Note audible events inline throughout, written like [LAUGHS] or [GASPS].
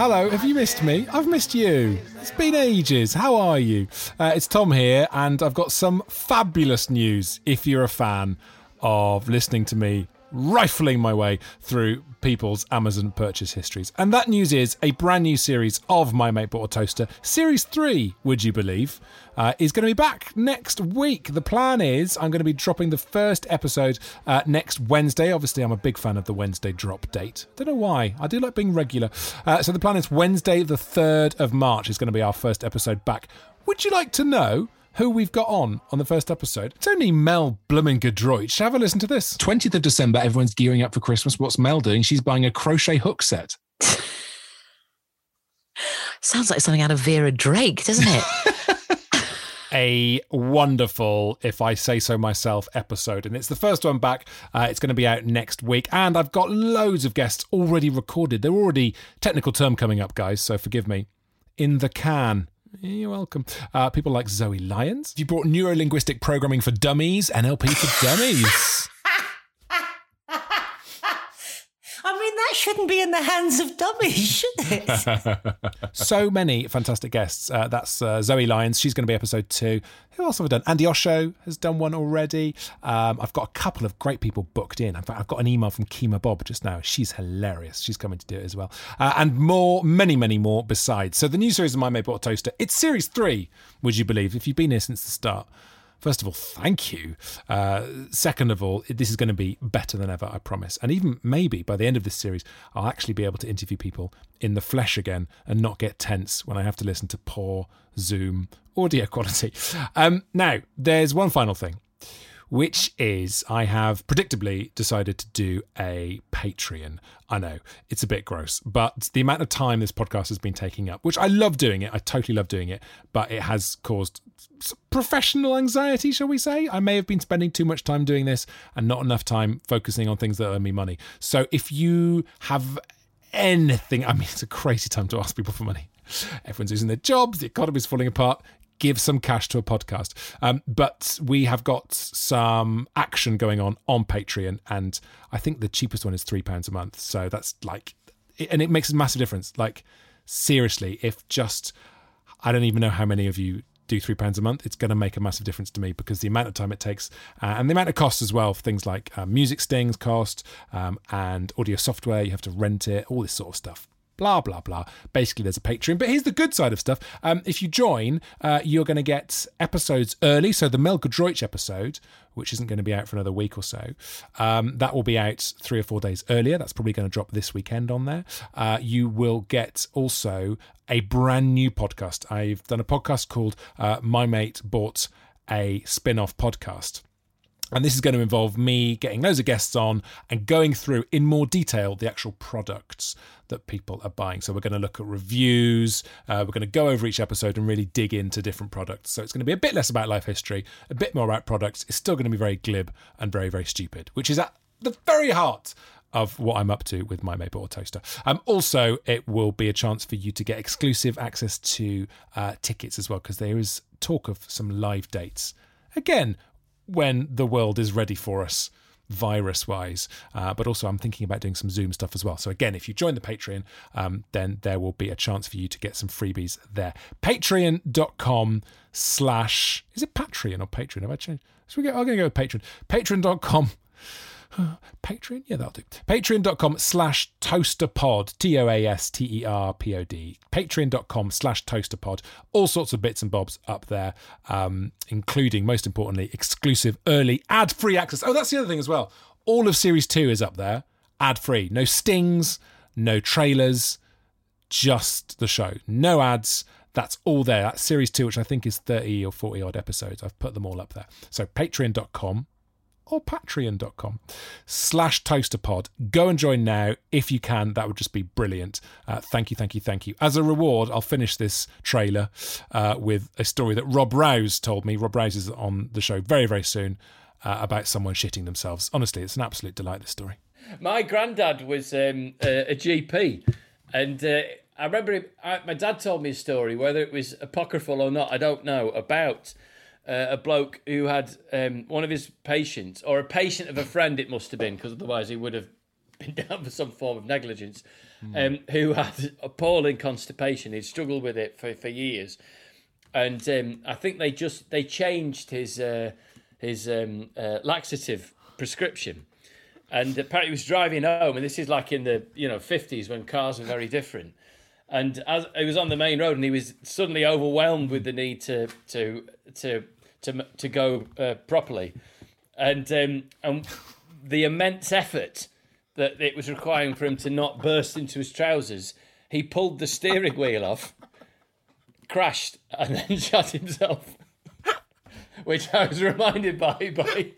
Hello, have you missed me? I've missed you. It's been ages. How are you? Uh, it's Tom here, and I've got some fabulous news if you're a fan of listening to me rifling my way through people's Amazon purchase histories. And that news is a brand new series of My Mate Bought a Toaster. Series 3, would you believe, uh, is going to be back next week. The plan is I'm going to be dropping the first episode uh, next Wednesday. Obviously, I'm a big fan of the Wednesday drop date. Don't know why. I do like being regular. Uh, so the plan is Wednesday, the 3rd of March, is going to be our first episode back. Would you like to know? Who we've got on on the first episode. It's only Mel Blumengerdreutsch. Have a listen to this. 20th of December, everyone's gearing up for Christmas. What's Mel doing? She's buying a crochet hook set. [LAUGHS] Sounds like something out of Vera Drake, doesn't it? [LAUGHS] a wonderful, if I say so myself, episode. And it's the first one back. Uh, it's going to be out next week. And I've got loads of guests already recorded. They're already technical term coming up, guys, so forgive me. In the can. You're welcome. Uh, people like Zoe Lyons. You brought neuro linguistic programming for dummies, NLP for dummies. [LAUGHS] I mean, that shouldn't be in the hands of dummies, [LAUGHS] should it? so many fantastic guests. Uh, that's uh, Zoe Lyons. She's going to be episode two. Who else have I done? Andy Osho has done one already. Um, I've got a couple of great people booked in. In fact, I've got an email from Kemah Bob just now. She's hilarious. She's coming to do it as well. Uh, and more, many, many more besides. So the new series of My Mate Bought Toaster, it's series three, would you believe, if you've been here since the start. First of all, thank you. Uh, second of all, this is going to be better than ever, I promise. And even maybe by the end of this series, I'll actually be able to interview people in the flesh again and not get tense when I have to listen to poor Zoom audio [LAUGHS] quality. Um, now, there's one final thing which is I have predictably decided to do a Patreon. I know it's a bit gross, but the amount of time this podcast has been taking up, which I love doing it, I totally love doing it, but it has caused professional anxiety, shall we say? I may have been spending too much time doing this and not enough time focusing on things that earn me money. So if you have anything, I mean, it's a crazy time to ask people for money. Everyone's losing their jobs, the economy's falling apart give some cash to a podcast. Um, but we have got some action going on on Patreon, and I think the cheapest one is three pounds a month. So that's like, and it makes a massive difference. Like seriously, if just I don't even know how many of you do three pounds a month, it's going to make a massive difference to me because the amount of time it takes uh, and the amount of cost as well for things like uh, music stings cost um, and audio software, you have to rent it, all this sort of stuff blah blah blah. Basically, there's a Patreon. But here's the good side of stuff. Um, if you join, uh, you're going to get episodes early. So the Mel Giedroyc episode, which isn't going to be out for another week or so, um, that will be out three or four days earlier. That's probably going to drop this weekend on there. Uh, you will get also a brand new podcast. I've done a podcast called uh, My Mate Bought a spin-off podcast and this is going to involve me getting loads of guests on and going through in more detail the actual products that people are buying. So we're going to look at reviews, uh, we're going to go over each episode and really dig into different products. So it's going to be a bit less about life history, a bit more about products. It's still going to be very glib and very, very stupid, which is at the very heart of what I'm up to with my Maple Toaster. Um, also, it will be a chance for you to get exclusive access to uh, tickets as well, because there is talk of some live dates. Again, when the world is ready for us virus wise uh, but also i'm thinking about doing some zoom stuff as well. So again if you join the patreon um, then there will be a chance for you to get some freebies there. Patreon.com slash is it patreon or patreon? Have i changed? So we go, i'm going to go with patreon. Patreon.com [GASPS] Patreon? Yeah, that'll do. Patreon.com slash toasterpod. T O A S T E R P O D. Patreon.com slash toasterpod. All sorts of bits and bobs up there, um, including, most importantly, exclusive early ad free access. Oh, that's the other thing as well. All of Series 2 is up there, ad free. No stings, no trailers, just the show. No ads. That's all there. That's Series 2, which I think is 30 or 40 odd episodes. I've put them all up there. So patreon.com or patreon.com slash toasterpod. Go and join now if you can. That would just be brilliant. Uh, thank you, thank you, thank you. As a reward, I'll finish this trailer uh, with a story that Rob Rouse told me. Rob Rouse is on the show very, very soon uh, about someone shitting themselves. Honestly, it's an absolute delight, this story. My granddad was um, a, a, GP and uh, I remember it, I, my dad told me a story, whether it was apocryphal or not, I don't know, about uh, a bloke who had um, one of his patients, or a patient of a friend, it must have been, because otherwise he would have [LAUGHS] been down for some form of negligence, um, who had appalling constipation. He'd struggled with it for, for years. And um, I think they just they changed his uh, his um, uh, laxative prescription and apparently he was driving home and this is like in the you know 50s when cars were very different and as he was on the main road and he was suddenly overwhelmed with the need to to to to, to go uh, properly. And um, and the immense effort that it was requiring for him to not burst into his trousers he pulled the steering wheel off crashed and [LAUGHS] then shot himself. Which I was reminded by by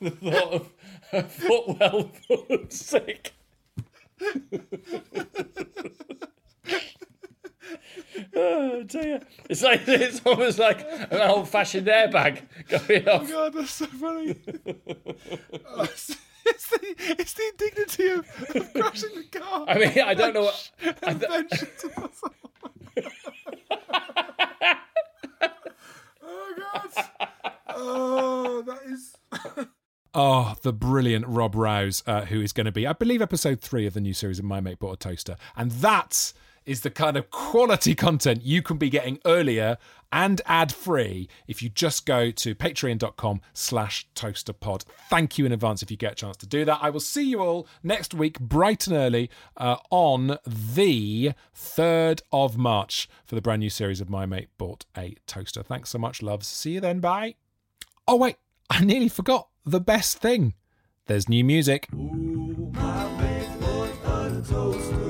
the thought of footwell full of [LAUGHS] sick. oh dear! It's like it's almost like an old-fashioned airbag going off. God, that's so funny. Oh, it's, it's the, it's the indignity of, of crashing the car. I mean, I don't know what. I th- then oh God! Oh, that is. [LAUGHS] Oh, the brilliant Rob Rouse, uh, who is going to be, I believe, episode three of the new series of My Mate Bought a Toaster. And that is the kind of quality [LAUGHS] content you can be getting earlier and ad-free if you just go to patreon.com slash toasterpod. Thank you in advance if you get a chance to do that. I will see you all next week, bright and early, uh, on the 3rd of March for the brand new series of My Mate Bought a Toaster. Thanks so much, loves. See you then. Bye. Oh, wait, I nearly forgot the best thing. There's new music. Shabba-la-la,